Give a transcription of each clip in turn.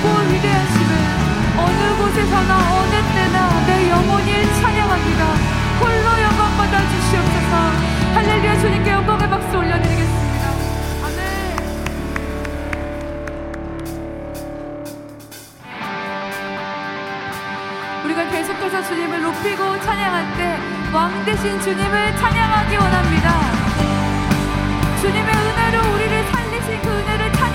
크고 위대한 심을 어느 곳에서나 어느 때나 내 영혼이 찬양합니다. 홀로 영광 받아 주시옵소서. 할렐루야 주님께 영광의 박수 올려드리겠습니다. 우리가 계속해서 주님을 높이고 찬양할 때 왕 대신 주님을 찬양하기 원합니다. 주님의 은혜로 우리를 살리신 그 은혜를 찬양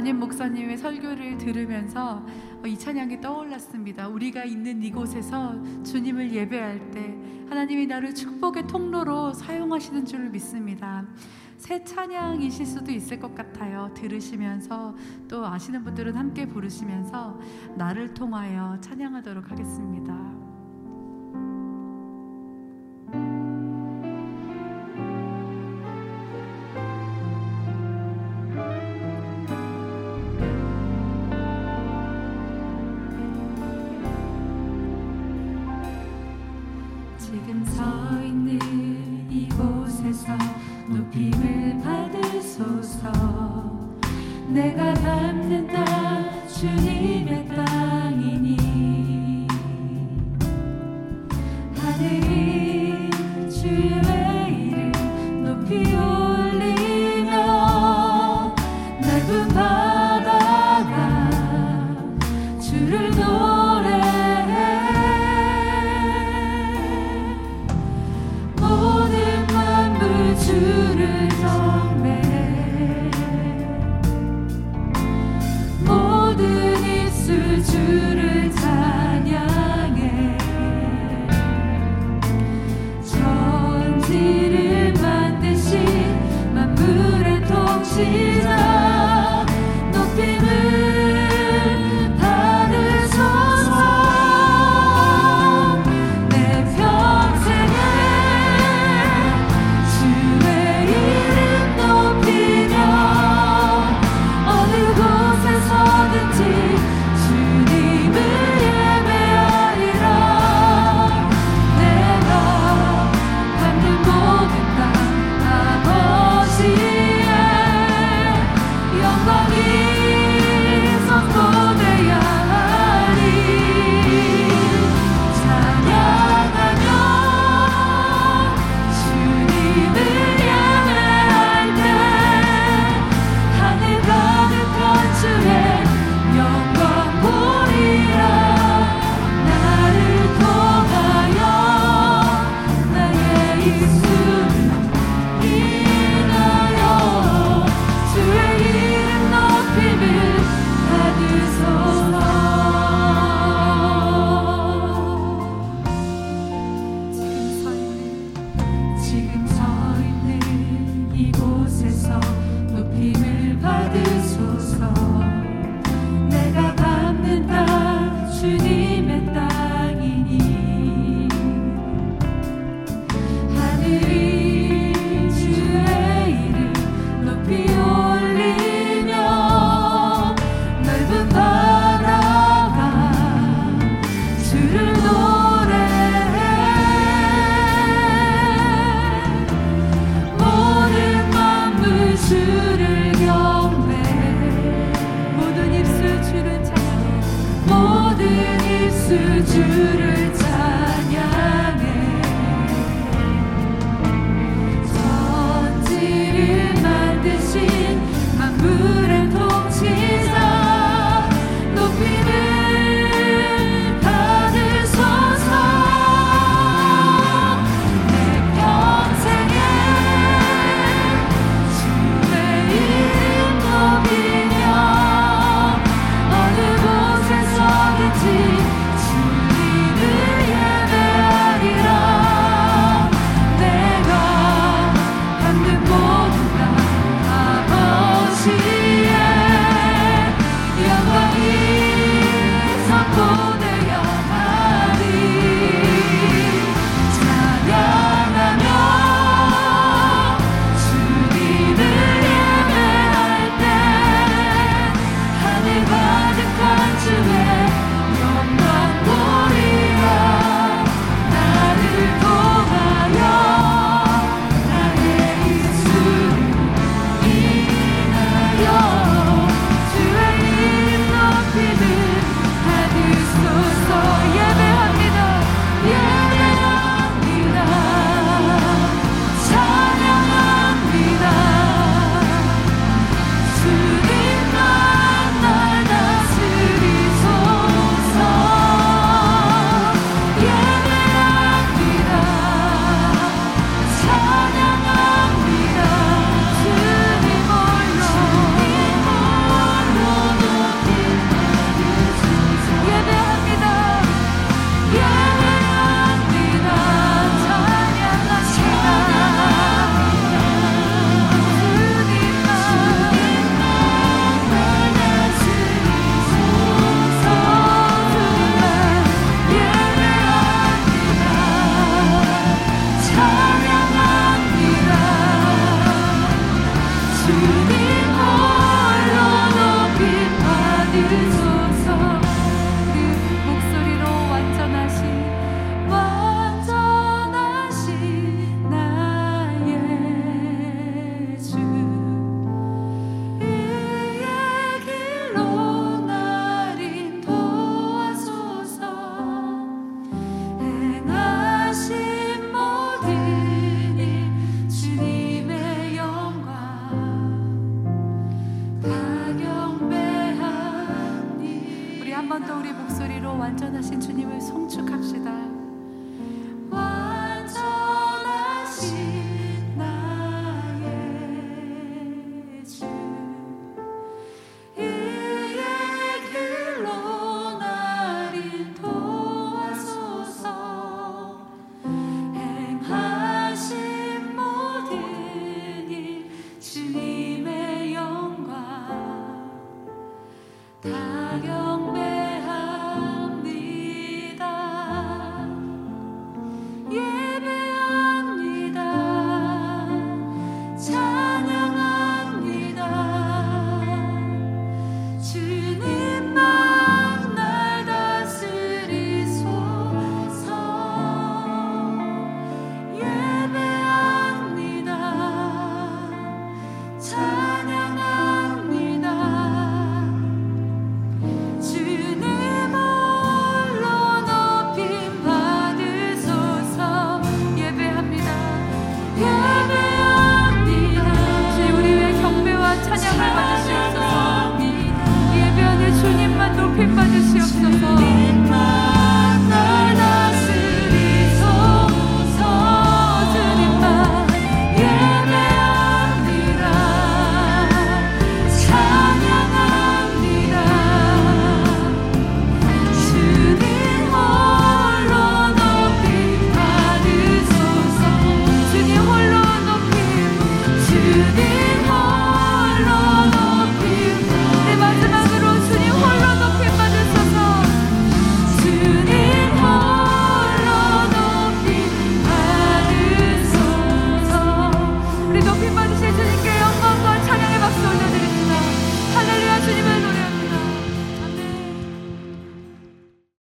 담임 목사님의 설교를 들으면서 어, 이 찬양이 떠올랐습니다. 우리가 있는 이곳에서 주님을 예배할 때 하나님이 나를 축복의 통로로 사용하시는 줄 믿습니다. 새 찬양이실 수도 있을 것 같아요. 들으시면서 또 아시는 분들은 함께 부르시면서 나를 통하여 찬양하도록 하겠습니다. 통